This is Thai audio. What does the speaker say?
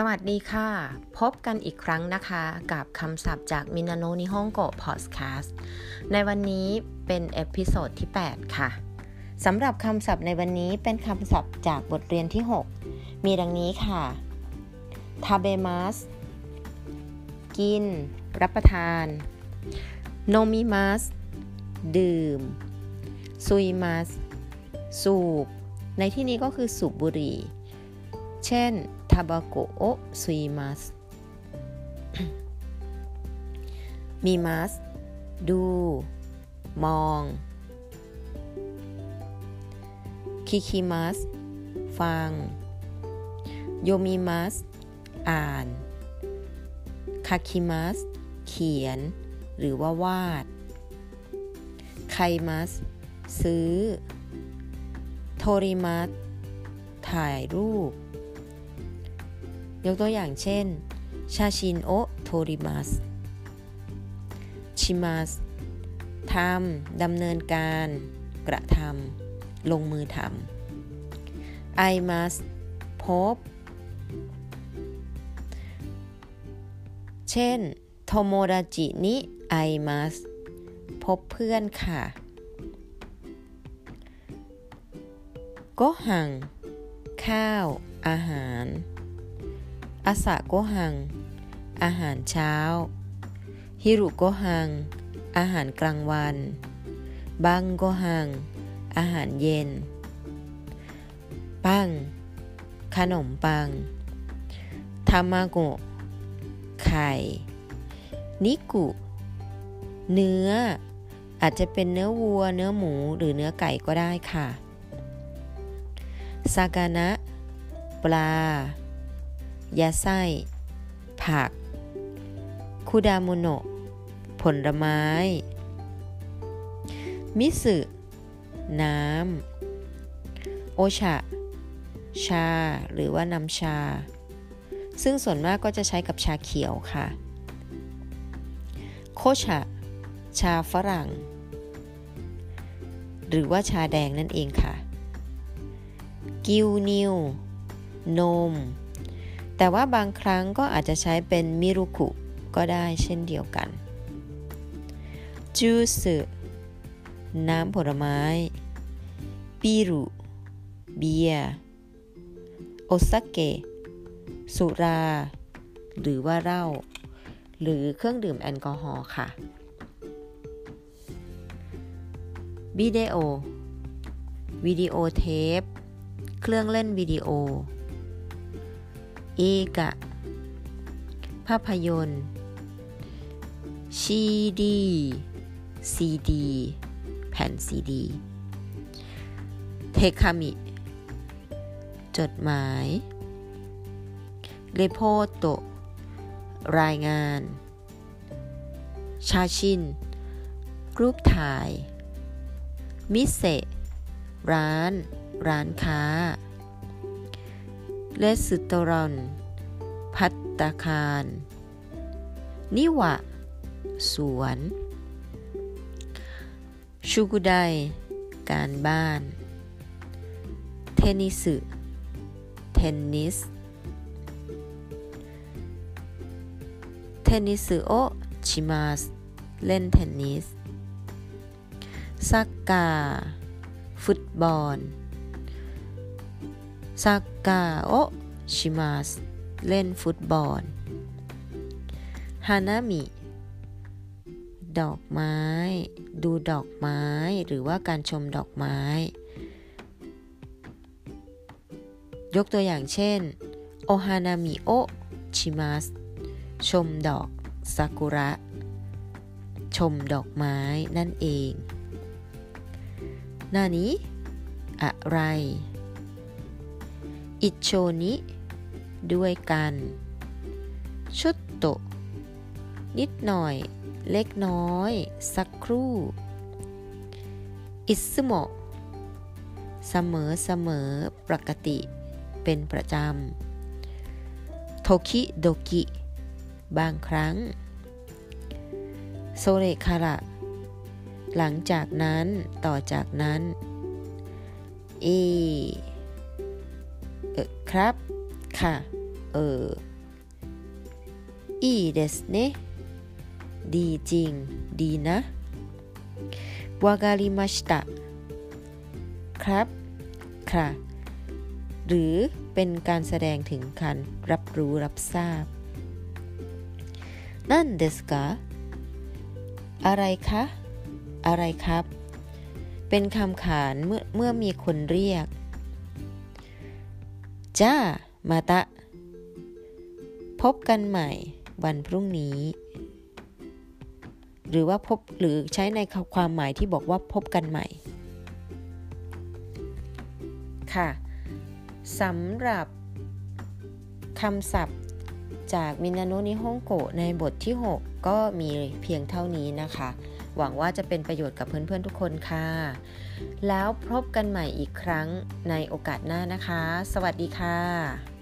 สวัสดีค่ะ พบกันอีกครั้งนะคะ กับคำศัพท์จากみんなの日本語 พอดแคสต์ในวันนี้เป็น episode ที่ 8 ค่ะสำหรับคำศัพท์ในวันนี้เป็นคำศัพท์จากบทเรียนที่ 6 มีดังนี้ค่ะ食べます กิน รับประทาน 飲みます ดื่ม 吸いますสูบ ในที่นี้ก็คือสูบบุหรี่ เช่น ทาบาโกโอซุยมัสมีมัสดูมอง คิคิมัสฟัง โยมิมัสอ่านคาคิมัสเขียน หรือว่าวาดไคมัสซื้อ โทริมัสถ่ายรูป ยกตัวอย่างเช่นชาชินโอโทริมัสชิมัสทำดำเนินการ กระทำลงมือทำ I must พบ เช่นโทโมดาจินิ I must พบเพื่อนค่ะโกหัง ข้าว อาหาร อาสะโกหัง อาหารเช้า ฮิรุโกหัง อาหารกลางวัน บังโกหัง อาหารเย็น ปัง ขนมปัง ทามาโกไข่ นิกุ เนื้อ อาจจะเป็นเนื้อวัว เนื้อหมู หรือเนื้อไก่ก็ได้ค่ะ ซากานะ ปลา ยาไส้ ผักคุดาโมโนะผลไม้ มิสึ น้ำ โอชะ ชา หรือว่าน้ำชา ซึ่งส่วนมากก็จะใช้กับชาเขียวค่ะ โคชะ ชาฝรั่ง หรือว่าชาแดงนั่นเองค่ะ กิวนิว นม แต่ว่าบางครั้งก็อาจจะใช้เป็นมิรุคุก็ได้เช่นเดียวกันจูสึน้ำผลไม้บิรุเบียโอซาเกะสุรา หรือว่าเหล้าหรือเครื่องดื่มแอลกอฮอล์ค่ะวิดีโอวิดีโอเทป เครื่องเล่นวิดีโอ เอกะ ภาพยนตร์ シーディー ซีดีแผ่นซีดี เทคามิ จดหมายレポート รายงาน 写真 รูปถ่าย มิเซร้าน ร้านค้า เลสตรอน พัตตาคาร นิวะ สวน ชูกุไดการบ้าน เทนนิสเทนนิส เทนนิสโอชิมาส เล่นเทนนิสซักกา ฟุตบอล ซักกาโอชิมาสเล่นฟุตบอลฮานามิดอกไม้ ดูดอกไม้ หรือว่าการชมดอกไม้ ยกตัวอย่างเช่นโอฮานามิโอชิมาสชมดอกซากุระ ชมดอกไม้นั่นเองหน้านี้อะไร อิโชนิด้วยกันชุดโตนิดหน่อย เล็กน้อย สักครู่อิสโมเสมอเสมอปกติ เป็นประจำโทคิโดกิ บางครั้ง โซเรคาระ หลังจากนั้นต่อจากนั้น เอ เออครับ ค่ะ เอออีเดสเนดีจริง ดีนะวากาลิมาชตะครับ ค่ะ หรือเป็นการแสดงถึงการรับรู้รับทราบนั่นเดสกะอะไรคะ อะไรครับ เป็นคำขานเมื่อเมื่อมีคนเรียก จ้า มาตะ พบกันใหม่วันพรุ่งนี้ หรือว่าพบหรือใช้ในความหมายที่บอกว่าพบกันใหม่ ค่ะสำหรับคำศัพท์จากมินาโนนิฮงโกในบทที่ 6 ก็มีเพียงเท่านี้นะคะ หวังว่าจะเป็นประโยชน์กับเพื่อนๆทุกคนค่ะ แล้วพบกันใหม่อีกครั้งในโอกาสหน้านะคะ สวัสดีค่ะ